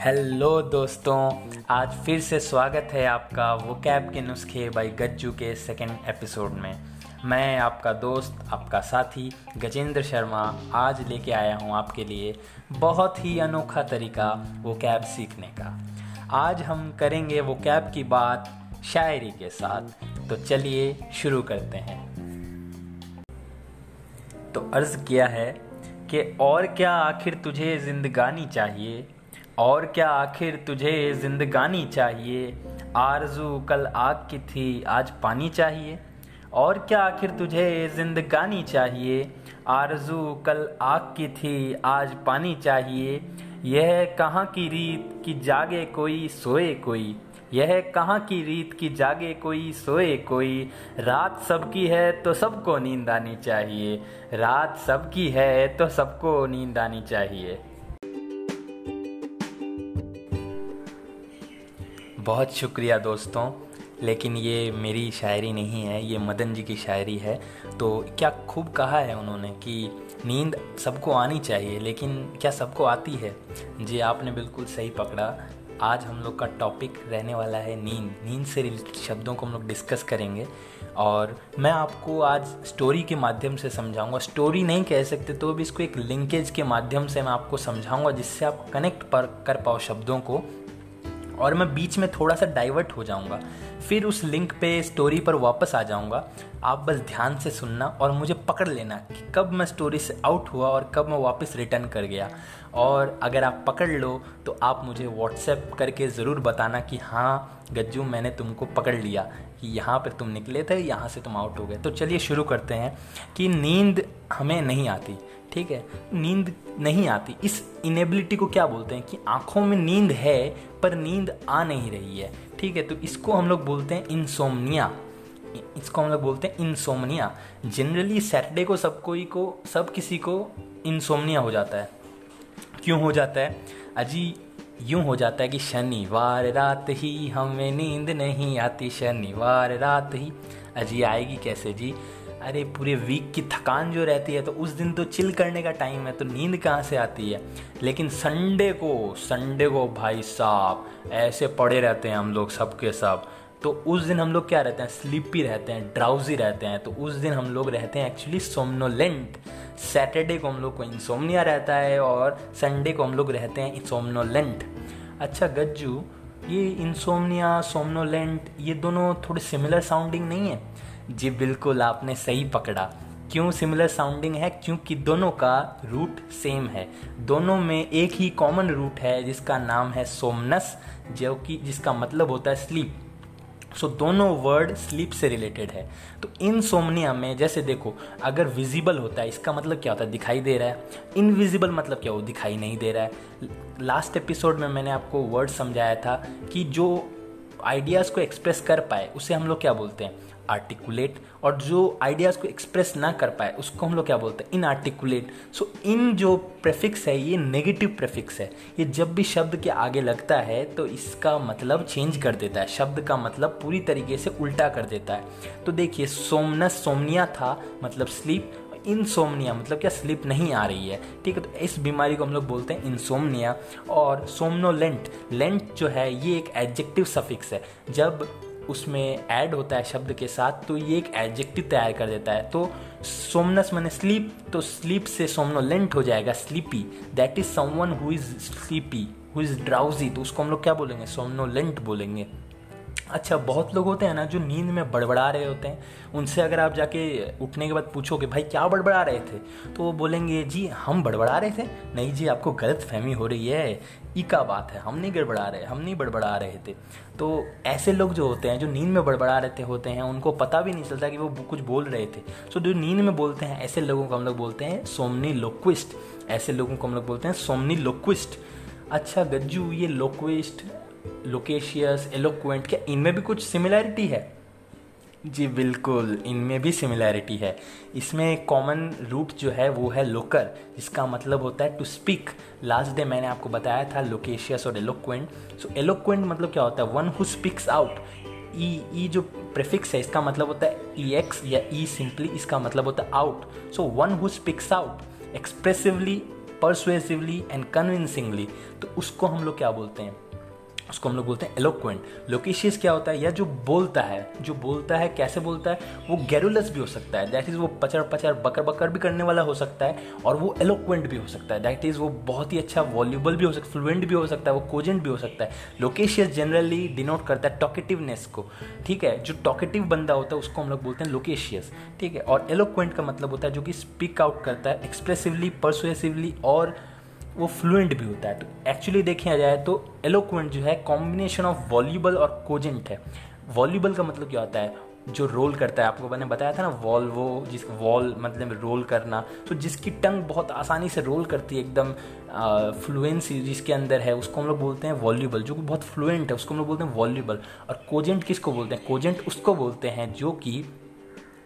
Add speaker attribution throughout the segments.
Speaker 1: Hello दोस्तों, आज फिर से स्वागत है आपका वो कैब के नुस्खे बाई गज्जू के सेकेंड एपिसोड में। मैं आपका दोस्त, आपका साथी गजेंद्र शर्मा आज लेके आया हूँ आपके लिए बहुत ही अनोखा तरीका वो कैब सीखने का। आज हम करेंगे वो कैब की बात शायरी के साथ तो चलिए शुरू करते हैं। तो अर्ज़ किया है कि और क्या आखिर तुझे जिंदगानी चाहिए? और क्या आखिर तुझे जिंदगानी चाहिए? आरज़ू कल आग की थी, आज पानी चाहिए। और क्या आखिर तुझे जिंदगानी चाहिए? आरज़ू कल आग की थी, आज पानी चाहिए। यह कहाँ की रीत कि जागे कोई, सोए कोई? यह कहाँ की रीत की जागे कोई, सोए कोई? रात सबकी है तो सबको नींद आनी चाहिए। रात सबकी है तो सबको नींद आनी चाहिए। बहुत शुक्रिया दोस्तों, लेकिन ये मेरी शायरी नहीं है, ये मदन जी की शायरी है। तो क्या खूब कहा है उन्होंने कि नींद सबको आनी चाहिए, लेकिन क्या सबको आती है? जी आपने बिल्कुल सही पकड़ा। आज हम लोग का टॉपिक रहने वाला है नींद। नींद से रिलेटेड शब्दों को हम लोग डिस्कस करेंगे। और मैं आपको आज स्टोरी के माध्यम से समझाऊँगा। स्टोरी नहीं कह सकते तो भी इसको एक लिंकेज के माध्यम से मैं आपको समझाऊँगा, जिससे आप कनेक्ट पर कर पाओ शब्दों को। और मैं बीच में थोड़ा सा डाइवर्ट हो जाऊँगा। फिर उस लिंक पे स्टोरी पर वापस आ जाऊँगा। आप बस ध्यान से सुनना और मुझे पकड़ लेना कि कब मैं स्टोरी से आउट हुआ और कब मैं वापस रिटर्न कर गया। और अगर आप पकड़ लो तो आप मुझे व्हाट्सएप करके ज़रूर बताना कि हाँ गज्जू, मैंने तुमको पकड़ लिया। कि यहाँ पर तुम निकले थे, यहाँ से तुम आउट हो गए। तो चलिए शुरू करते हैं कि नींद हमें नहीं आती। ठीक है? नींद नहीं आती। इस इनेबिलिटी को क्या बोलते हैं? कि आँखों में नींद है, पर नींद आ नहीं रही है। ठीक है? तो इसको हम लोग बोलते हैं इंसोमनिया इसको हम लोग बोलते हैं इंसोमनिया जनरली सैटरडे को सब कोई को, सब किसी को इंसोमनिया हो जाता है। क्यों हो जाता है? अजी, यूँ हो जाता है कि शनिवार रात ही हमें नींद नहीं आती, शनिवार रात ही। अजी, आएगी कैसे जी? अरे पूरे वीक की थकान जो रहती है तो उस दिन तो चिल करने का टाइम है तो नींद कहाँ से आती है? लेकिन संडे को संडे को भाई साहब, ऐसे पड़े रहते हैं हम लोग सब के सब। तो उस दिन हम लोग क्या रहते हैं? स्लीपी रहते हैं ड्राउजी रहते हैं। तो उस दिन हम लोग रहते हैं एक्चुअली सोमनोलेंट सैटरडे को हम लोग को इंसोमनिया रहता है और संडे को हम लोग रहते हैं सोमनोलेंट अच्छा गज्जू, ये इंसोमनिया सोमनोलेंट ये दोनों थोड़े सिमिलर साउंडिंग नहीं है? जी बिल्कुल आपने सही पकड़ा। क्यों सिमिलर साउंडिंग है? क्योंकि दोनों का रूट सेम है। दोनों में एक ही कॉमन रूट है जिसका नाम है सोमनस जो कि जिसका मतलब होता है स्लीप सो so, दोनों वर्ड स्लीप से रिलेटेड है। तो इन सोमनिया में जैसे देखो अगर विजिबल होता है इसका मतलब क्या होता है? दिखाई दे रहा है। इनविजिबल मतलब क्या? हो दिखाई नहीं दे रहा है। लास्ट एपिसोड में मैंने आपको वर्ड समझाया था कि जो आइडियाज़ को एक्सप्रेस कर पाए उसे हम लोग क्या बोलते हैं? आर्टिकुलेट और जो आइडियाज़ को एक्सप्रेस ना कर पाए, उसको हम लोग क्या बोलते हैं? इन आर्टिकुलेट सो इन जो प्रेफिक्स है, ये नेगेटिव प्रेफिक्स है. ये जब भी शब्द के आगे लगता है तो इसका मतलब चेंज कर देता है. शब्द का मतलब पूरी तरीके से उल्टा कर देता है. तो देखिए सोमनस सोमनिया था मतलब स्लीप इंसोमनिया मतलब क्या? स्लीप नहीं आ रही है. ठीक है तो इस बीमारी को हम लोग बोलते हैं इंसोमनिया और सोमनोलेंट लेंट जो है, ये एक एडजेक्टिव सफिक्स है. जब उसमें ऐड होता है शब्द के साथ तो ये एक एडजेक्टिव तैयार कर देता है। तो सोमनस मैंने स्लीप तो स्लीप से सोमनोलेंट हो जाएगा sleepy that is someone who is sleepy who is drowsy तो उसको हम लोग क्या बोलेंगे? सोमनोलेंट बोलेंगे। अच्छा बहुत लोग होते हैं ना जो नींद में बड़बड़ा रहे होते हैं। उनसे अगर आप जाके उठने के बाद पूछोगे भाई, क्या बड़बड़ा रहे थे? तो वो बोलेंगे, जी, हम बड़बड़ा रहे थे। नहीं जी, आपको गलत फहमी हो रही है। ई का बात है, हम नहीं गड़बड़ा रहे, हम नहीं बड़बड़ा रहे थे। तो ऐसे लोग जो होते हैं, जो नींद में बड़बड़ा रहते होते हैं, उनको पता भी नहीं चलता कि वो कुछ बोल रहे थे। सो, जो नींद में बोलते हैं, ऐसे लोगों को हम लोग बोलते हैं सोमनी लोक्विस्ट ऐसे लोगों को हम लोग बोलते हैं सोमनी लोक्विस्ट अच्छा गज्जू, ये लोक्विस्ट लोकेशियस एलोक्वेंट क्या इनमें भी कुछ सिमिलैरिटी है? जी, बिल्कुल, इनमें भी सिमिलैरिटी है। इसमें कॉमन रूट जो है, वो है लोकर जिसका मतलब होता है टू स्पीक लास्ट डे मैंने आपको बताया था लोकेशियस और एलोक्वेंट सो एलोक्वेंट मतलब क्या होता है? One who speaks out E E जो प्रेफिक्स है, इसका मतलब होता है ई e एक्स या ई e सिंपली इसका मतलब होता है out so one who speaks out expressively persuasively and convincingly तो उसको हम लोग क्या बोलते हैं? उसको हम लोग बोलते हैं एलोक्वेंट लोकेशियस क्या होता है? या जो बोलता है, जो बोलता है, कैसे बोलता है, वो गैरुलस भी हो सकता है. दैट इज़ वो पचर पचड़ बकर बकर भी करने वाला हो सकता है और वो एलोक्वेंट भी हो सकता है. दैट इज़ वो बहुत ही अच्छा वॉल्यूबल भी हो सकता है फ्लुएंट भी हो सकता है, वो कोजेंट भी हो सकता है. लोकेशियस जनरली डिनोट करता है टॉकेटिवनेस को. ठीक है? जो टॉकेटिव बंदा होता है, उसको हम लोग बोलते हैं लोकेशियस ठीक है? और एलोक्वेंट का मतलब होता है जो कि स्पीक आउट करता है एक्सप्रेसिवली परसुएसिवली और वो फ्लुएंट भी होता है। तो एक्चुअली देखा जाए तो एलोक्वेंट जो है कॉम्बिनेशन ऑफ़ वॉल्यूबल और कोजेंट है। वॉल्यूबल का मतलब क्या होता है? जो रोल करता है। आपको मैंने बताया था ना वॉल वो जिस वॉल मतलब रोल करना। तो जिसकी टंग बहुत आसानी से रोल करती है, एकदम फ्लुएंसी जिसके अंदर है, उसको हम लोग बोलते हैं वॉल्यूबल जो कि बहुत फ्लुएंट है, उसको हम लोग बोलते हैं वॉल्यूबल और कोजेंट किसको बोलते हैं? कोजेंट उसको बोलते हैं जो कि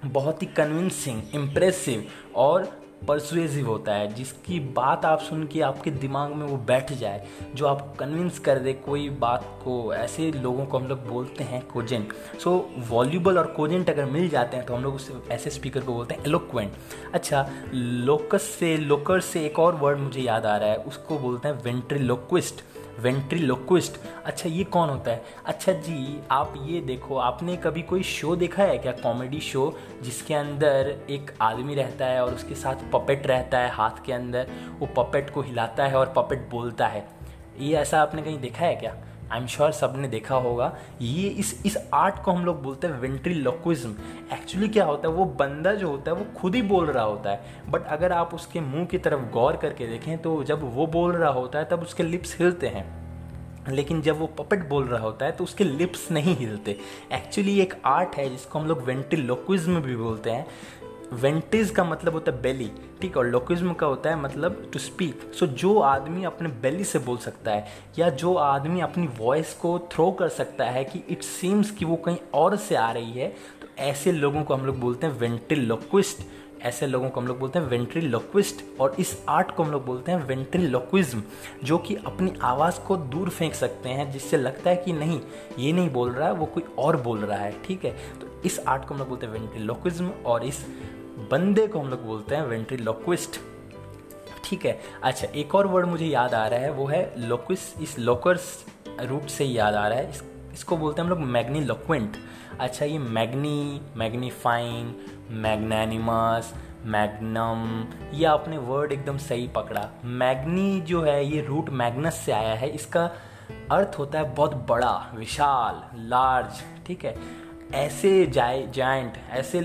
Speaker 1: बहुत ही कन्विंसिंग इम्प्रेसिव और परसुएसिव होता है, जिसकी बात आप सुन के आपके दिमाग में वो बैठ जाए, जो आप कन्विंस कर दे कोई बात को, ऐसे लोगों को हम लोग बोलते हैं कोजेंट सो वॉल्यूबल और कोजेंट अगर मिल जाते हैं तो हम लोग उस, ऐसे स्पीकर को बोलते हैं एलोक्वेंट अच्छा लोकस से लोकर से एक और वर्ड मुझे याद आ रहा है, उसको बोलते हैं वेंट्रिलोक्विस्ट वेंट्रीलोक्विस्ट। अच्छा ये कौन होता है? अच्छा जी, आप ये देखो, आपने कभी कोई शो देखा है क्या? कॉमेडी शो, जिसके अंदर एक आदमी रहता है और उसके साथ पपेट रहता है हाथ के अंदर, वो पपेट को हिलाता है और पपेट बोलता है। ये ऐसा आपने कहीं देखा है क्या? आई एम श्योर सबने देखा होगा, ये इस इस आर्ट को हम लोग बोलते हैं वेंट्रीलोक्विज्म एक्चुअली क्या होता है, वो बंदा जो होता है, वो खुद ही बोल रहा होता है. बट अगर आप उसके मुँह की तरफ़ गौर करके देखें तो जब वो बोल रहा होता है, तब उसके लिप्स हिलते हैं. लेकिन जब वो पपेट बोल रहा होता है तो उसके लिप्स नहीं हिलते. एक्चुअली एक आर्ट है, जिसको हम लोग वेंटिलोक्विज्म भी बोलते हैं. वेंटिज का मतलब होता है बेली ठीक है? और लोकिज्म का होता है मतलब टू स्पीक सो जो आदमी अपने बेली से बोल सकता है, या जो आदमी अपनी वॉइस को थ्रो कर सकता है कि इट सीम्स कि वो कहीं और से आ रही है तो ऐसे लोगों को हम लोग बोलते हैं वेंटिलोक्विस्ट ऐसे लोगों को हम लोग बोलते हैं वेंट्रीलोक्विस्ट और इस आर्ट को हम लोग बोलते हैं वेंट्रीलोक्विज्म जो कि अपनी आवाज़ को दूर फेंक सकते हैं, जिससे लगता है कि नहीं, ये नहीं बोल रहा है वो कोई और बोल रहा है, ठीक है? तो इस आर्ट को हम लोग बोलते हैं वेंट्रीलोक्विज्म और इस बंदे को हम लोग बोलते हैं वेंट्रीलोक्विस्ट। ठीक है? अच्छा एक और वर्ड मुझे याद आ रहा है वो है लोक्विस इस लोकर्स रूट से याद आ रहा है। इस, इसको बोलते हैं हम लोग मैग्नी लोक्वेंट अच्छा ये मैग्नी मैग्नीफाइंग मैग्नानिमस मैग्नम ये आपने वर्ड एकदम सही पकड़ा। मैग्नी जो है ये रूट मैग्नस से आया है। इसका अर्थ होता है बहुत बड़ा विशाल लार्ज ठीक है? ऐसे जाए जाइंट ऐसे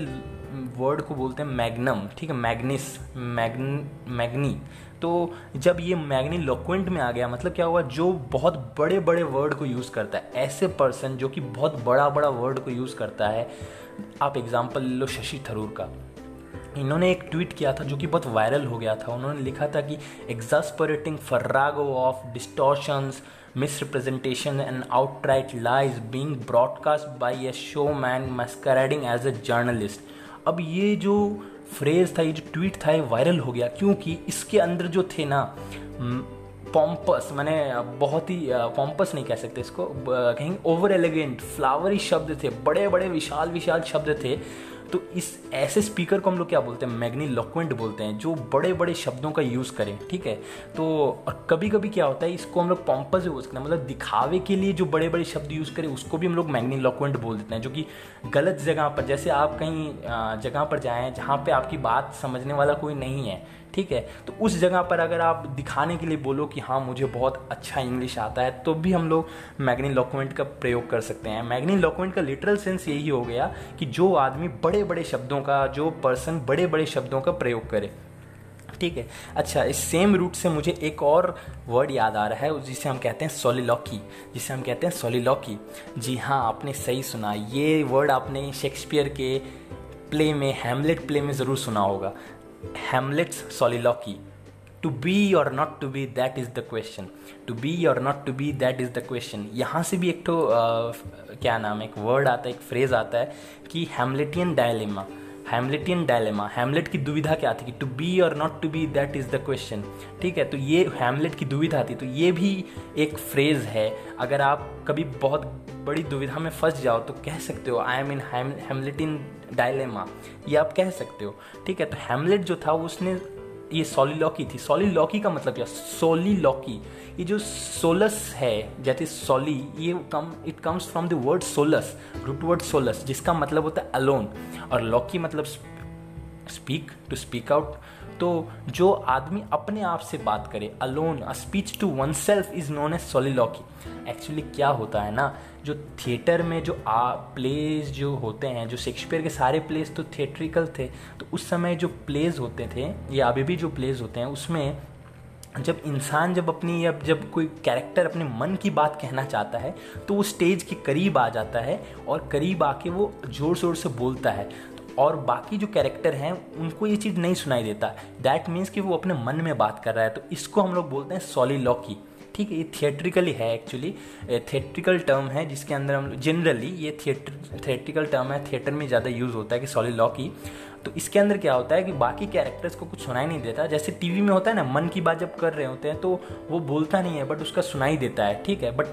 Speaker 1: वर्ड को बोलते हैं मैग्नम, ठीक है, मैग्निस, मैग्न, मैग्नी। तो जब ये मैग्नी लोक्वेंट में आ गया मतलब क्या हुआ, जो बहुत बड़े बड़े वर्ड को यूज़ करता है, ऐसे पर्सन जो कि बहुत बड़ा बड़ा वर्ड को यूज़ करता है, आप एग्ज़ाम्पल ले लो शशि थरूर का। इन्होंने एक ट्वीट किया था जो कि बहुत वायरल हो गया था। उन्होंने लिखा था कि exasperating farrago of distortions misrepresentation and outright lies being broadcast by a showman masquerading as a journalist. अब ये जो फ्रेज था, ये जो ट्वीट था, ये वायरल हो गया। क्योंकि इसके अंदर जो थे ना पॉम्पस मैंने बहुत ही पॉम्पस नहीं कह सकते इसको कहेंगे ओवर एलिगेंट फ्लावरी शब्द थे बड़े बड़े विशाल विशाल शब्द थे। तो इस ऐसे स्पीकर को हम लोग क्या बोलते हैं? मैग्नी लॉक्वेंट बोलते हैं, जो बड़े बड़े शब्दों का यूज़ करें, ठीक है? तो कभी कभी क्या होता है, इसको हम लोग पॉम्पस यूज़ करें मतलब दिखावे के लिए जो बड़े बड़े शब्द यूज़ करें, उसको भी हम लोग मैग्नी लॉक्वेंट बोल देते हैं, जो कि गलत जगह पर, जैसे आप कहीं जगह पर जाएँ, जहाँ पर आपकी बात समझने वाला कोई नहीं है, ठीक है? तो उस जगह पर अगर आप दिखाने के लिए बोलो कि हाँ मुझे बहुत अच्छा इंग्लिश आता है तो भी हम लोग मैग्नी लॉक्वेंट का प्रयोग कर सकते हैं। मैग्नी लॉक्वेंट का लिटरल सेंस यही हो गया कि जो आदमी बड़े बड़े बड़े शब्दों का, जो पर्सन बड़े बड़े शब्दों का प्रयोग करे। ठीक है? अच्छा इस सेम रूट से मुझे एक और वर्ड याद आ रहा है जिसे हम कहते हैं सोलिलॉकी जिसे हम कहते हैं सोलिलॉकी जी हाँ आपने सही सुना। ये वर्ड आपने शेक्सपियर के प्ले में हेमलेट प्ले में ज़रूर सुना होगा। Hamlet's soliloquy. टू बी और not to be that is the question to be और not to be that is the question यहाँ से भी एक तो uh, क्या नाम है एक वर्ड आता है एक फ्रेज आता है कि Hamletian dilemma Hamletian dilemma Hamlet की दुविधा क्या थी कि टू बी और not to be that is the question ठीक है तो ये हेमलेट की दुविधा थी तो ये भी एक फ्रेज है। अगर आप कभी बहुत बड़ी दुविधा में फंस जाओ तो कह सकते हो आई एम इन हेमलेटिन डायलेमा ये आप कह सकते हो। ठीक है तो हेमलेट जो था उसने ये सोलिलॉकी थी। सोलिलॉकी का मतलब क्या? सोलिलॉकी। ये जो सोलस है, जैसे सोली, ये come it comes from the word solus root word solus जिसका मतलब होता है अलोन और लॉकी मतलब स्पीक टू स्पीक आउट तो जो आदमी अपने आप से बात करे alone a speech to oneself is known as soliloquy. Actually क्या होता है ना, जो थिएटर में जो आ प्लेज जो होते हैं, जो शेक्सपियर के सारे प्लेस तो थिएट्रिकल थे तो उस समय जो प्लेज होते थे, या अभी भी जो प्लेज होते हैं, उसमें जब इंसान जब अपनी, या जब कोई कैरेक्टर अपने मन की बात कहना चाहता है तो वो स्टेज के करीब आ जाता है और करीब आके वो ज़ोर शोर से बोलता है। और बाकी जो कैरेक्टर हैं, उनको ये चीज़ नहीं सुनाई देता। दैट मीन्स कि वो अपने मन में बात कर रहा है तो इसको हम लोग बोलते हैं सॉली सॉलीलॉकी ठीक है, ये थिएट्रिकली है एक्चुअली थिएट्रिकल टर्म है जिसके अंदर हम जनरली ये थिएटर थिएट्रिकल टर्म है थिएटर में ज़्यादा यूज़ होता है कि सॉली लॉ की। तो इसके अंदर क्या होता है कि बाकी कैरेक्टर्स को कुछ सुनाई नहीं देता। जैसे टीवी में होता है ना, मन की बात जब कर रहे होते हैं तो वो बोलता नहीं है बट उसका सुनाई देता है, ठीक है? बट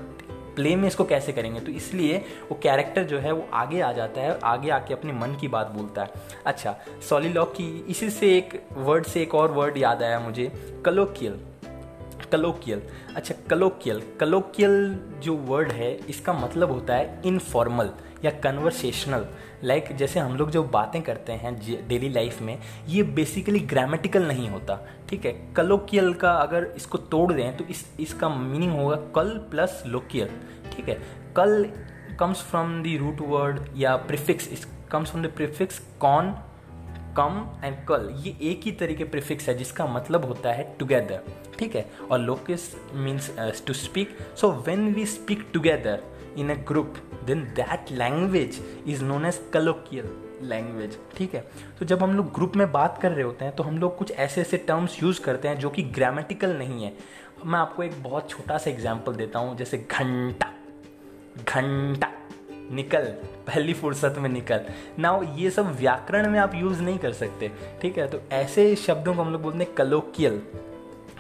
Speaker 1: प्ले में इसको कैसे करेंगे? तो इसलिए वो कैरेक्टर जो है, वो आगे आ जाता है, आगे आके अपने मन की बात बोलता है। अच्छा सॉलीलॉक की, इसी से एक वर्ड से एक और वर्ड याद आया मुझे कलोकियल कलोकियल अच्छा कलोकियल कलोकियल जो वर्ड है इसका मतलब होता है इनफॉर्मल या कन्वर्सेशनल लाइक like, जैसे हम लोग जो बातें करते हैं डेली लाइफ में ये बेसिकली ग्रामेटिकल नहीं होता। ठीक है? कलोकियल का अगर इसको तोड़ दें तो इस इसका मीनिंग होगा कल प्लस लोकियल ठीक है? Col comes from the root word या प्रिफिक्स इस comes from the prefix con com and col, ये एक ही तरीके प्रिफिक्स है जिसका मतलब होता है टुगेदर ठीक है? और loquis means to speak so when we speak together in a group then that language is known as colloquial language ठीक है? तो जब हम लोग ग्रुप में बात कर रहे होते हैं तो हम लोग कुछ ऐसे ऐसे टर्म्स यूज़ करते हैं जो कि ग्रामेटिकल नहीं है। मैं आपको एक बहुत छोटा सा एग्ज़ाम्पल देता हूँ, जैसे घंटा घंटा। निकल, पहली फुर्सत में निकल। ना ये सब व्याकरण में आप यूज़ नहीं कर सकते, ठीक है? तो ऐसे शब्दों को हम लोग बोलते हैं कलोकियल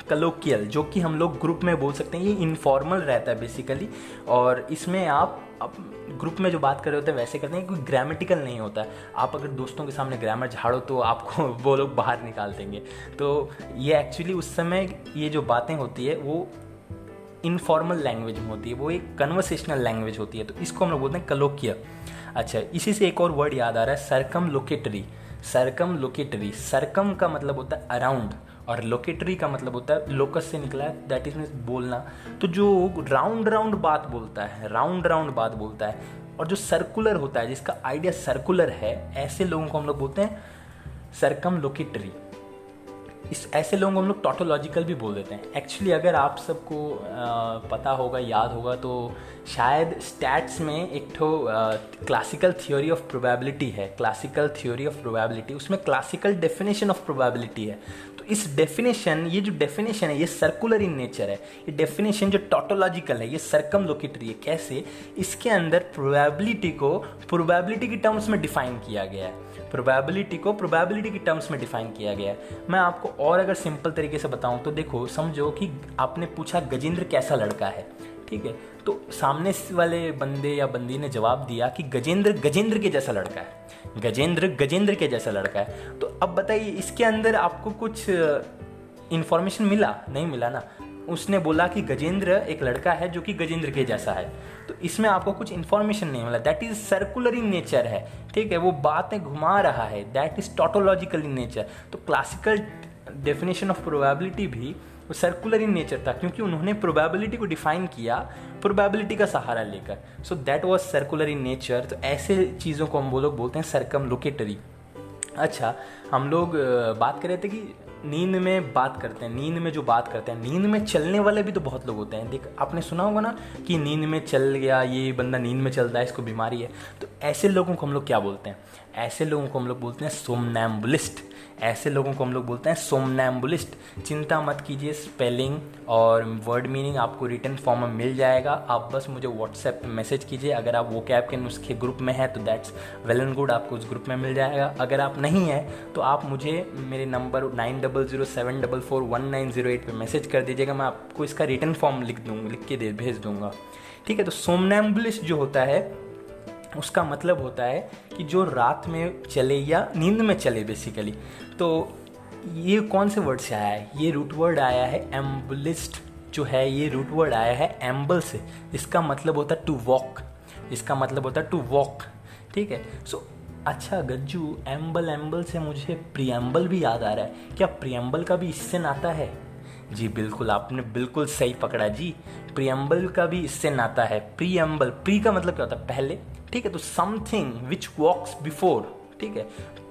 Speaker 1: कलोकियल जो कि हम लोग ग्रुप में बोल सकते हैं, ये इनफॉर्मल रहता है बेसिकली और इसमें आप अब ग्रुप में जो बात कर रहे होते हैं, वैसे करते हैं कोई ग्रामेटिकल नहीं होता। है आप अगर दोस्तों के सामने ग्रामर झाड़ो तो आपको वो लोग बाहर निकाल देंगे। तो ये एक्चुअली उस समय ये जो बातें होती है, वो इनफॉर्मल लैंग्वेज में होती है, वो एक कन्वर्सेशनल लैंग्वेज होती है तो इसको हम लोग बोलते हैं कलोकिया अच्छा इसी से एक और वर्ड याद आ रहा है सरकम लोकेटरी सरकम लोकेटरी सरकम का मतलब होता है अराउंड और लोकेटरी का मतलब होता है लोकस से निकला है दैट इज़ मीन्स बोलना। तो जो राउंड राउंड बात बोलता है राउंड राउंड बात बोलता है, और जो सर्कुलर होता है, जिसका आइडिया सर्कुलर है, ऐसे लोगों को हम लोग बोलते हैं सरकम लोकेटरी इस, ऐसे लोगों को हम लोग टोटोलॉजिकल भी बोल देते हैं। एक्चुअली अगर आप सबको पता होगा, याद होगा तो शायद स्टैट्स में एक ठो क्लासिकल थियोरी ऑफ़ प्रोबेबिलिटी है। क्लासिकल थियोरी ऑफ़ प्रोबेबिलिटी उसमें क्लासिकल डेफिनेशन ऑफ़ प्रोबेबिलिटी है। तो इस डेफिनेशन ये जो डेफिनेशन है, ये सर्कुलर इन नेचर है। ये डेफिनेशन जो टोटोलॉजिकल है, ये सर्कम लोकेटरी है। कैसे? इसके अंदर प्रोबेबिलिटी को प्रोबेबिलिटी की टर्म्स में डिफाइन किया गया है। प्रोबेबिलिटी को प्रोबेबिलिटी की टर्म्स में डिफाइन किया गया है। मैं आपको और अगर सिंपल तरीके से बताऊँ तो देखो, समझो कि आपने पूछा गजेंद्र कैसा लड़का है, ठीक है? तो सामने वाले बंदे या बंदी ने जवाब दिया कि गजेंद्र गजेंद्र के जैसा लड़का है। गजेंद्र गजेंद्र के जैसा लड़का है। तो अब बताइए, इसके अंदर आपको कुछ इन्फॉर्मेशन मिला? नहीं मिला ना? उसने बोला कि गजेंद्र एक लड़का है जो कि गजेंद्र के जैसा है। तो इसमें आपको कुछ इन्फॉर्मेशन नहीं मिला। That is circular in nature है। ठीक है? वो बातें घुमा रहा है। That is tautological in nature तो क्लासिकल डेफिनेशन ऑफ़ प्रोबेबिलिटी भी वो सर्कुलर इन नेचर था, क्योंकि उन्होंने प्रोबेबिलिटी को डिफाइन किया प्रोबेबिलिटी का सहारा लेकर। So that was circular in nature तो ऐसे चीज़ों को हम वो लोग बोलते हैं सरकम लोकेटरी अच्छा हम लोग बात कर रहे थे कि नींद में बात करते हैं, नींद में जो बात करते हैं, नींद में चलने वाले भी तो बहुत लोग होते हैं। देख, आपने सुना होगा ना कि नींद में चल गया, ये बंदा नींद में चलता है, इसको बीमारी है। तो ऐसे लोगों को हम लोग क्या बोलते हैं? ऐसे लोगों को हम लोग बोलते हैं सोमनैम्बुलिस्ट ऐसे लोगों को हम लोग बोलते हैं सोमनैम्बुलिस्ट चिंता मत कीजिए स्पेलिंग और वर्ड मीनिंग आपको रिटर्न फॉर्म में मिल जाएगा। आप बस मुझे व्हाट्सएप पे मैसेज कीजिए। अगर आप वो कैब के नुस्खे ग्रुप में हैं तो दैट्स वेल एंड गुड आपको उस ग्रुप में मिल जाएगा। अगर आप नहीं हैं तो आप मुझे मेरे number nine double zero seven double four one nine zero eight पर मैसेज कर दीजिएगा। मैं आपको इसका रिटर्न फॉर्म लिख दूँगा लिख के दे, भेज दूँगा। ठीक है तो सोमनैम्बुलिस्ट जो होता है उसका मतलब होता है कि जो रात में चले या नींद में चले बेसिकली तो ये कौन से वर्ड से आया है? ये रूट वर्ड आया है एम्बलिस्ट जो है ये रूट वर्ड आया है एम्बल से। इसका मतलब होता है टू वॉक इसका मतलब होता है टू वॉक ठीक है? सो so, अच्छा गज्जू एम्बल एम्बल से मुझे प्रियम्बल भी याद आ रहा है। क्या प्रियम्बल का भी इससे नाता है? जी बिल्कुल आपने बिल्कुल सही पकड़ा जी। प्रियम्बल का भी इससे नाता है। प्रियम्बल प्री का मतलब क्या होता है? पहले, ठीक है? तो समथिंग विच वॉक्स बिफोर ठीक है?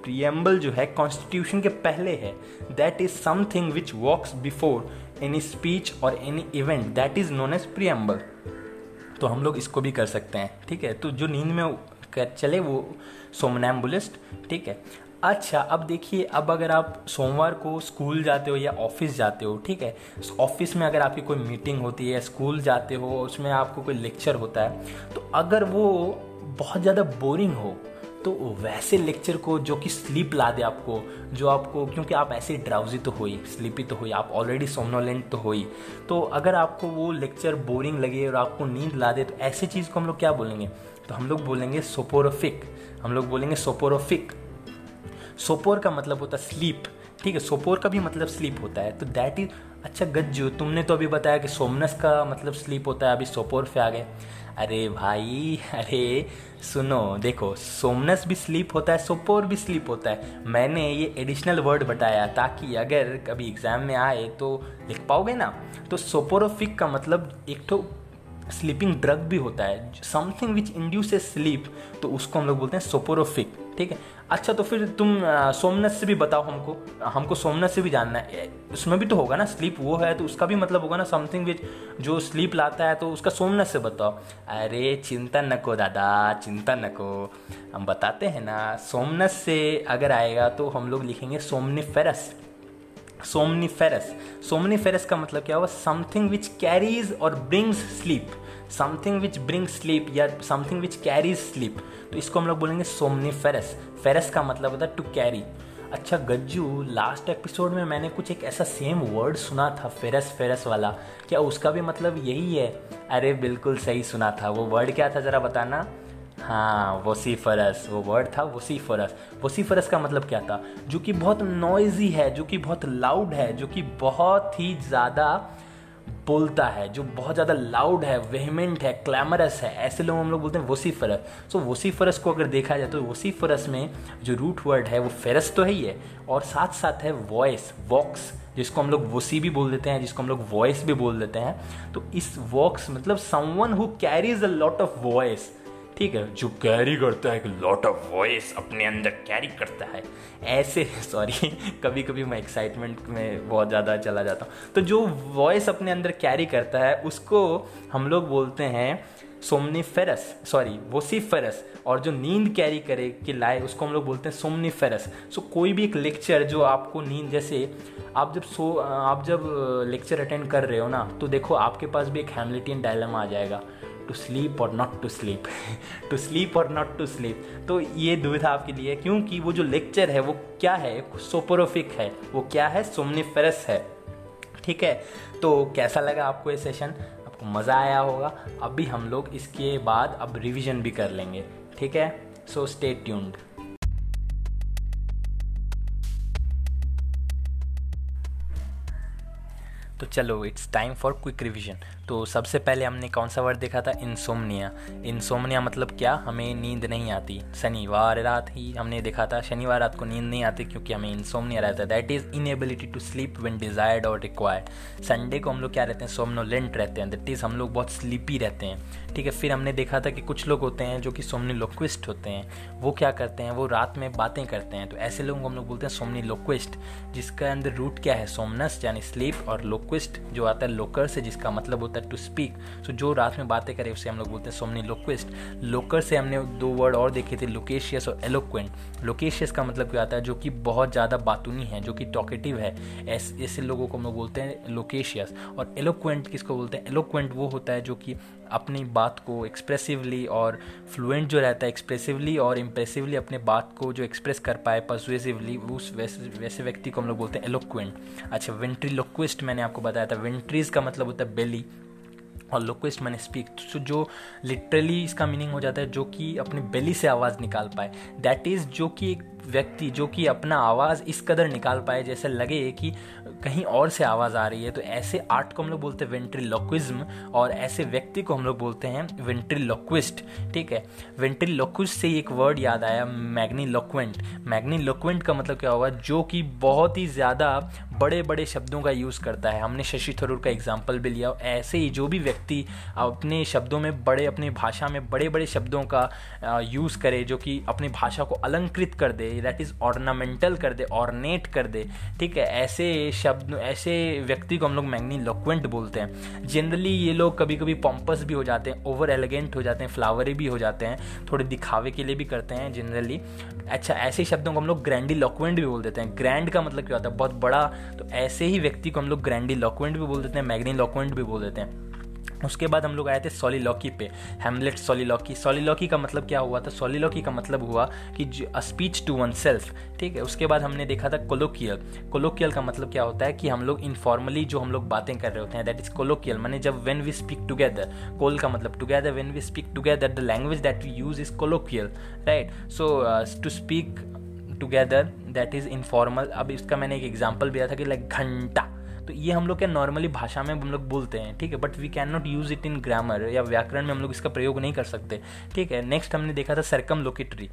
Speaker 1: प्रियम्बल जो है कॉन्स्टिट्यूशन के पहले है। That is something which walks before any speech और any event that is known as preamble तो हम लोग इसको भी कर सकते हैं, ठीक है? तो जो नींद में चले वो सोमनैम्बुलिस्ट ठीक है? अच्छा अब देखिए, अब अगर आप सोमवार को स्कूल जाते हो या ऑफ़िस जाते हो, ठीक है? ऑफ़िस में अगर आपकी कोई मीटिंग होती है, स्कूल जाते हो, उसमें आपको कोई लेक्चर होता है तो अगर वो बहुत ज़्यादा बोरिंग हो तो वैसे लेक्चर को जो कि स्लीप ला दे आपको, जो आपको, क्योंकि आप ऐसे ड्राउजी तो हो ही, स्लीपी तो हो ही, आप ऑलरेडी सोमनोलेंट तो हो ही तो अगर आपको वो लेक्चर बोरिंग लगे और आपको नींद ला दे तो ऐसे चीज़ को हम लोग क्या बोलेंगे? तो हम लोग बोलेंगे सोपोरोफिक, हम लोग बोलेंगे सोपोरोफिक। सोपोर का मतलब होता है स्लीप ठीक है? सोपोर का भी मतलब स्लीप होता है तो दैट इज़ अच्छा गज्जू, तुमने तो अभी बताया कि सोमनस का मतलब स्लीप होता है, अभी सोपोर पे आ गए। अरे भाई, अरे, सुनो, देखो, सोमनस भी स्लीप होता है, सोपोर भी स्लीप होता है। मैंने ये एडिशनल वर्ड बताया ताकि अगर कभी एग्ज़ाम में आए तो लिख पाओगे ना? तो सोपोरोफिक का मतलब एक तो स्लीपिंग ड्रग भी होता है something which induce a sleep तो उसको हम लोग बोलते हैं सोपोरोफिक, ठीक है? अच्छा तो फिर तुम सोमनस से भी बताओ हमको। हमको सोमनस से भी जानना है। उसमें भी तो होगा ना, स्लीप वो है तो उसका भी मतलब होगा ना समथिंग विच जो स्लीप लाता है तो उसका सोमनस से बताओ। अरे, चिंता नको दादा, चिंता नको हम बताते हैं ना सोमनस से अगर आएगा तो हम लोग लिखेंगे somniferous somniferous somniferous का मतलब क्या हुआ समथिंग विच कैरीज और brings sleep something which bring sleep या समथिंग विच कैरीज स्लीप तो इसको हम लोग बोलेंगे सोमनी फेरस का मतलब होता है टू कैरी अच्छा गज्जू लास्ट एपिसोड में मैंने कुछ एक ऐसा सेम वर्ड सुना था, फेरस फेरस वाला. क्या उसका भी मतलब यही है? अरे, बिल्कुल सही सुना था. वो वर्ड क्या था ज़रा बताना? हाँ वसीफरस वो वर्ड था वसीफरस वसीफरस का मतलब क्या था? जो कि बहुत नॉइजी है, जो कि बहुत लाउड है, जो कि बहुत ही ज़्यादा बोलता है जो बहुत ज़्यादा लाउड है वेहमेंट है क्लैमरस है ऐसे लोग हम लोग बोलते हैं वसीफरस सो so, वसीफरस को अगर देखा जाए तो वसीफरस में जो रूट वर्ड है वो फेरस तो है ही है और साथ साथ है वॉइस वॉक्स जिसको हम लोग वसी भी बोल देते हैं जिसको हम लोग वॉइस भी बोल देते हैं. तो इस वॉक्स मतलब someone who carries a lot of voice ठीक है। जो कैरी करता है, एक लॉट ऑफ़ वॉइस अपने अंदर कैरी करता है। ऐसे सॉरी कभी कभी मैं एक्साइटमेंट में बहुत ज़्यादा चला जाता हूँ। तो जो वॉइस अपने अंदर कैरी करता है, उसको हम लोग बोलते हैं सोमनीफेरस सॉरी वोसीफेरस और जो नींद कैरी करे, कि लाए, उसको हम लोग बोलते हैं सोमनीफेरस सो कोई भी एक लेक्चर जो आपको नींद, जैसे आप जब सो, आप जब लेक्चर अटेंड कर रहे हो ना तो देखो आपके पास भी एक हैमलेटियन डायलमा आ जाएगा। टू स्लीप और not to sleep to sleep और नॉट टू स्लीप तो ये दुविधा आपके लिए क्योंकि वो जो लेक्चर है, वो क्या है? सोपोरोफिक है। वो क्या है? सोमनीफेरस है। ठीक है? तो कैसा लगा आपको ये सेशन आपको मज़ा आया होगा। अभी हम लोग इसके बाद अब रिविज़न भी कर लेंगे। ठीक है? सो स्टे ट्यून्ड तो चलो it's time for quick revision तो सबसे पहले हमने कौन सा वर्ड देखा था? इंसोमनिया इंसोमनिया मतलब क्या? हमें नींद नहीं आती। शनिवार रात ही हमने देखा था। शनिवार रात को नींद नहीं आती क्योंकि हमें इंसोमनिया रहता है। That is inability to sleep when desired और रिक्वायर्ड संडे को हम लोग क्या रहते हैं? सोमनोलेंट रहते हैं। दैट इज़ हम लोग बहुत स्लीपी रहते हैं। ठीक है, फिर हमने देखा था कि कुछ लोग होते हैं जो कि सोमनीलोक्विस्ट होते हैं। वो क्या करते हैं? वो रात में बातें करते हैं। तो ऐसे लोगों को हम लोग बोलते हैं सोमनीलोक्विस्ट जिसका अंदर रूट क्या है? सोमनस यानी स्लीप और लोक्विस्ट जो आता है लोकर से, जिसका मतलब होता है टू स्पीक सो जो रात में बातें करे, उसे हम लोग बोलते हैं सोमनी लोक्विस्ट लोकर से हमने दो वर्ड और देखे थे लोकेशियस और एलोक्वेंट लोकेशियस का मतलब क्या आता है? जो कि बहुत ज़्यादा बातूनी है, जो कि टॉकेटिव है. ऐसे लोगों को हम लोग बोलते हैं लोकेशियस और एलोक्वेंट किसको बोलते हैं? एलोक्वेंट वो होता है जो कि अपनी बात को एक्सप्रेसिवली और फ्लुएंट जो रहता है एक्सप्रेसिवली और इम्प्रेसिवली अपने बात को जो एक्सप्रेस कर पाए पर्सुएसिवली उस वैसे वैसे व्यक्ति को हम लोग बोलते हैं एलोक्वेंट अच्छा वेंट्रीलोक्विस्ट मैंने आपको बताया था. वेंट्रीज का मतलब होता है बेली और लोक्विस्ट मैंने स्पीक तो जो लिटरली इसका मीनिंग हो जाता है जो कि अपनी बेली से आवाज़ निकाल पाए। दैट इज़ जो कि एक व्यक्ति, जो कि अपना आवाज़ इस कदर निकाल पाए जैसे लगे कि कहीं और से आवाज़ आ रही है। तो ऐसे आर्ट को हम लोग बोलते हैं वेंट्रिलोक्विज्म और ऐसे व्यक्ति को हम लोग बोलते हैं वेंट्रिलोक्विस्ट ठीक है? वेंट्रिलोक्विस्ट से एक वर्ड याद आया मैग्नीलोक्वेंट मैग्नीलोक्वेंट का मतलब क्या हुआ जो कि बहुत ही ज़्यादा बड़े बड़े शब्दों का यूज़ करता है। हमने शशि थरूर का एग्ज़ाम्पल भी लिया। ऐसे ही जो भी व्यक्ति अपने शब्दों में बड़े, अपनी भाषा में बड़े बड़े शब्दों का यूज़ करे जो कि अपनी भाषा को अलंकृत कर दे दैट इज़ ऑर्नामेंटल कर दे ऑर्नेट कर दे, ठीक है? ऐसे शब्द, ऐसे व्यक्ति को हम लोग मैग्नी लोक्वेंट बोलते हैं। जनरली ये लोग कभी कभी पॉम्पस भी हो जाते हैं ओवर एलिगेंट हो जाते हैं फ्लावरी भी हो जाते हैं, थोड़े दिखावे के लिए भी करते हैं जनरली अच्छा ऐसे शब्दों को हम लोग ग्रैंडी लॉक्वेंट भी बोल देते हैं। ग्रैंड का मतलब क्या होता है? बहुत बड़ा तो ऐसे ही व्यक्ति को हम लोग ग्रैंडी लॉक्वेंट भी बोल देते हैं मैग्नी लॉक्वेंट भी बोल देते हैं। उसके बाद हम लोग आए थे सोलिलॉकी पे हेमलेट सोलिलॉकी सोलिलॉकी का मतलब क्या हुआ था? सोलिलॉकी का मतलब हुआ कि स्पीच टू वन सेल्फ ठीक है? उसके बाद हमने देखा था कोलोकियल कोलोकियल का मतलब क्या होता है कि हम लोग इनफॉर्मली जो हम लोग बातें कर रहे होते हैं दैट इज़ कोलोकियल मैंने जब when we speak together col का मतलब together when we speak together the language that we use is colloquial right so to speak together that is informal अब इसका मैंने एक एग्ज़ाम्पल दिया था कि लाइक घंटा। तो ये हम लोग क्या नॉर्मली भाषा में हम लोग बोलते हैं, ठीक है? But we can not use it in grammar या व्याकरण में हम लोग इसका प्रयोग नहीं कर सकते। ठीक है नेक्स्ट हमने देखा था सरकम लोकेटरी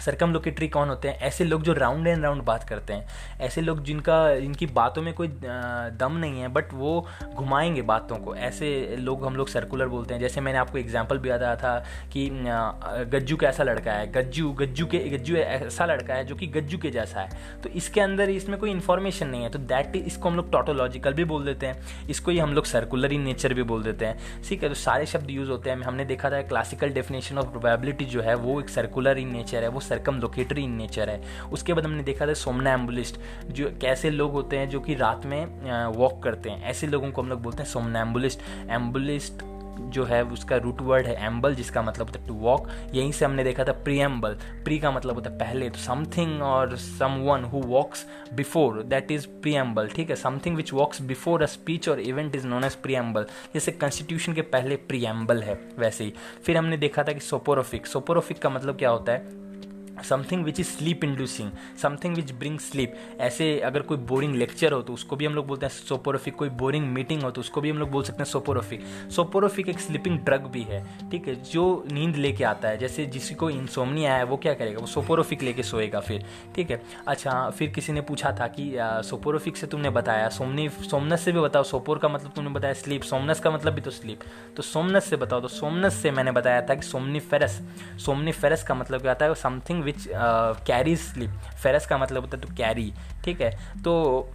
Speaker 1: सरकम लोकेटरी कौन होते हैं। ऐसे लोग जो राउंड एंड राउंड बात करते हैं, ऐसे लोग जिनका इनकी बातों में कोई दम नहीं है बट वो घुमाएँगे बातों को। ऐसे लोग हम लोग सर्कुलर बोलते हैं। जैसे मैंने आपको एग्जांपल भी बताया था कि गज्जू कैसा लड़का है, गज्जू गज्जू के, गज्जू ऐसा लड़का है जो कि गज्जू के जैसा है। तो इसके अंदर इसमें कोई इन्फॉर्मेशन नहीं है। तो दैट इसको हम लोग टोटोलॉजिकल भी बोल देते हैं। इसको ही हम लोग सर्कुलर इन नेचर भी बोल देते हैं। ठीक है तो सारे शब्द यूज़ होते हैं। हमने देखा था क्लासिकल डेफिनेशन ऑफ़ प्रोबेबिलिटी जो है, वो एक सर्कुलर इन नेचर है। वो सरकम लोकेटरी इन नेचर है। उसके बाद हमने देखा था सोमना एम्बुलिस्ट जो कैसे लोग होते हैं जो कि रात में वॉक करते हैं। ऐसे लोगों को हम लोग बोलते हैं सोमना एम्बुलिस्ट एम्बुलिस्ट जो है, उसका रूट वर्ड है एम्बल जिसका मतलब होता है टू वॉक यहीं से हमने देखा था प्री एम्बल प्री का मतलब होता है पहले तो समथिंग और someone who walks before that is preamble ठीक है? Something which walks before a speech और event is known as preamble जैसे कॉन्स्टिट्यूशन के पहले प्री एम्बल है, वैसे ही। फिर हमने देखा था कि सोपोरोफिक सोपोरोफिक का मतलब क्या होता है? Something which is sleep inducing something which bring sleep ऐसे अगर कोई बोरिंग लेक्चर हो तो उसको भी हम लोग बोलते हैं सोपोरोफिक, कोई बोरिंग मीटिंग हो तो उसको भी हम लोग बोल सकते हैं सोपोरोफिक। सोपोरोफिक एक स्लीपिंग ड्रग भी है, ठीक है? जो नींद लेके आता है, जैसे जिसकी इंसोमनिया है वो क्या करेगा? वो सोपोरोफिक लेके सोएगा फिर, ठीक है? अच्छा फिर किसी ने पूछा था कि सोपोरोफिक से तुमने बताया, सोमनी, सोमनस से भी बताओ, सोपोर का मतलब तुमने बताया स्लीप सोमनस का मतलब भी तो स्लीप तो सोमनस से बताओ तो सोमनस से मैंने बताया था कि सोमनी फेरस सोमनी फेरस का मतलब क्या आता है? Something which carry sleep ferous का मतलब होता है टू कैरी ठीक है? तो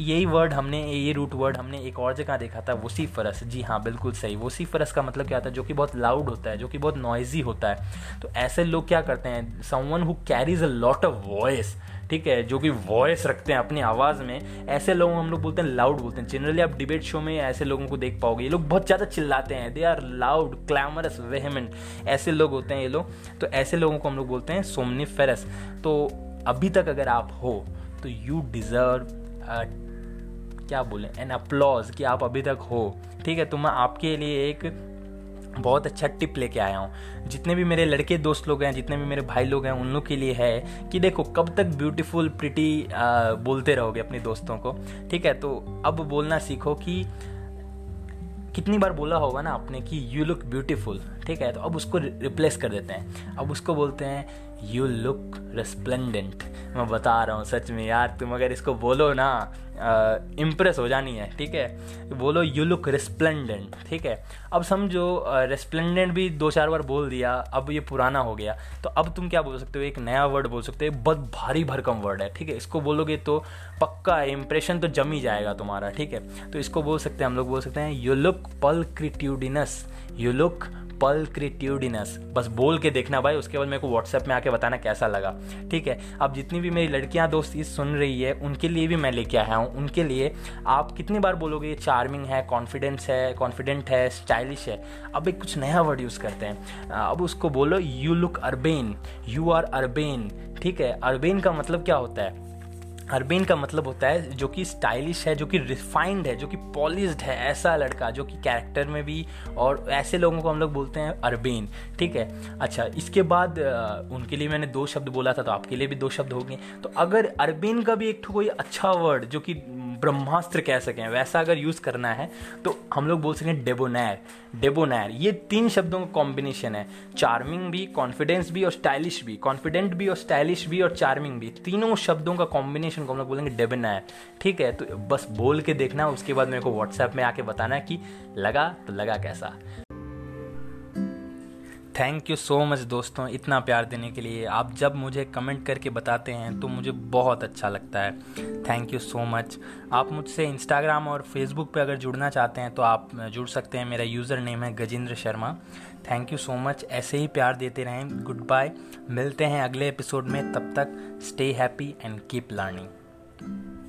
Speaker 1: यही वर्ड हमने ये रूट वर्ड हमने एक और जगह देखा था वोसी फरस जी हाँ बिल्कुल सही। वोसीफरस का मतलब क्या होता है? जो कि बहुत लाउड होता है, जो कि बहुत नॉइजी होता है। तो ऐसे लोग क्या करते हैं? Someone who carries a lot of voice ठीक है, जो कि वॉइस रखते हैं अपनी आवाज़ में, ऐसे लोगों हम लोग बोलते हैं लाउड बोलते हैं। जनरली आप डिबेट शो में ऐसे लोगों को देख पाओगे। ये लोग बहुत ज़्यादा चिल्लाते हैं। They are loud clamorous vehement ऐसे लोग होते हैं ये लोग। तो ऐसे लोगों को हम लोग बोलते हैं सोमनी फेरस तो अभी तक अगर आप हो तो यू डिज़र्व क्या बोले एन अप्लॉज कि आप अभी तक हो। ठीक है तो मैं आपके लिए एक बहुत अच्छा टिप लेके आया हूँ। जितने भी मेरे लड़के दोस्त लोग हैं, जितने भी मेरे भाई लोग हैं, उन लोग के लिए है कि देखो, कब तक ब्यूटीफुल प्रिटी बोलते रहोगे अपने दोस्तों को, ठीक है? तो अब बोलना सीखो कि कितनी बार बोला होगा ना आपने कि यू लुक ब्यूटीफुल ठीक है? तो अब उसको रिप्लेस कर देते हैं। अब उसको बोलते हैं यू लुक रेस्प्लेंडेंट मैं बता रहा हूँ सच में यार, तुम अगर इसको बोलो ना इम्प्रेस हो जानी है, ठीक है? बोलो यू लुक रेस्प्लेंडेंट ठीक है? अब समझो रेस्प्लेंडेंट भी दो चार बार बोल दिया, अब ये पुराना हो गया तो अब तुम क्या बोल सकते हो? एक नया वर्ड बोल सकते हो, बहुत भारी भरकम वर्ड है, ठीक है? इसको बोलोगे तो पक्का इंप्रेशन तो जम ही जाएगा तुम्हारा, ठीक है? तो इसको बोल सकते हैं, हम लोग बोल सकते हैं यू लुक पल क्रिट्यूडिनस यू लुक पल क्रिट्यूडिनस बस बोल के देखना भाई, उसके बाद मेरे को व्हाट्सएप में आके बताना कैसा लगा, ठीक है? अब जितनी भी मेरी लड़कियाँ, दोस्त ये सुन रही है, उनके लिए भी मैं लेके आया हूँ उनके लिए आप कितनी बार बोलोगे, ये चार्मिंग है कॉन्फिडेंस है कॉन्फिडेंट है स्टाइलिश है। अब एक कुछ नया वर्ड यूज़ करते हैं। अब उसको बोलो you look urbane you are urbane ठीक है अरबेन का मतलब क्या होता है? अरबेन का मतलब होता है जो कि स्टाइलिश है, जो कि रिफाइंड है, जो कि पॉलिश्ड है, ऐसा लड़का जो कि कैरेक्टर में भी और ऐसे लोगों को हम लोग बोलते हैं अरबेन ठीक है? अच्छा इसके बाद उनके लिए मैंने दो शब्द बोला था तो आपके लिए भी दो शब्द हो गए। तो अगर अरबेन का भी एक कोई अच्छा वर्ड जो कि ब्रह्मास्त्र कह सकें, वैसा अगर यूज़ करना है तो हम लोग बोल सकें डेबोनैर। डेबोनैर, ये तीन शब्दों का कॉम्बिनेशन है। चार्मिंग भी कॉन्फिडेंस भी और स्टाइलिश भी। कॉन्फिडेंट भी और स्टाइलिश भी और चार्मिंग भी। तीनों शब्दों का कॉम्बिनेशन को हम लोग बोलेंगे डेबोनैर। ठीक है तो बस बोल के देखना, उसके बाद मेरे को व्हाट्सएप में आके बताना कि लगा तो लगा कैसा। थैंक यू सो मच दोस्तों, इतना प्यार देने के लिए। आप जब मुझे कमेंट करके बताते हैं तो मुझे बहुत अच्छा लगता है। थैंक यू सो मच आप मुझसे इंस्टाग्राम और फेसबुक पे अगर जुड़ना चाहते हैं तो आप जुड़ सकते हैं। मेरा यूज़र नेम है Gajendra Sharma. Thank you so much ऐसे ही प्यार देते रहें। गुड बाय मिलते हैं अगले एपिसोड में। तब तक stay happy and keep learning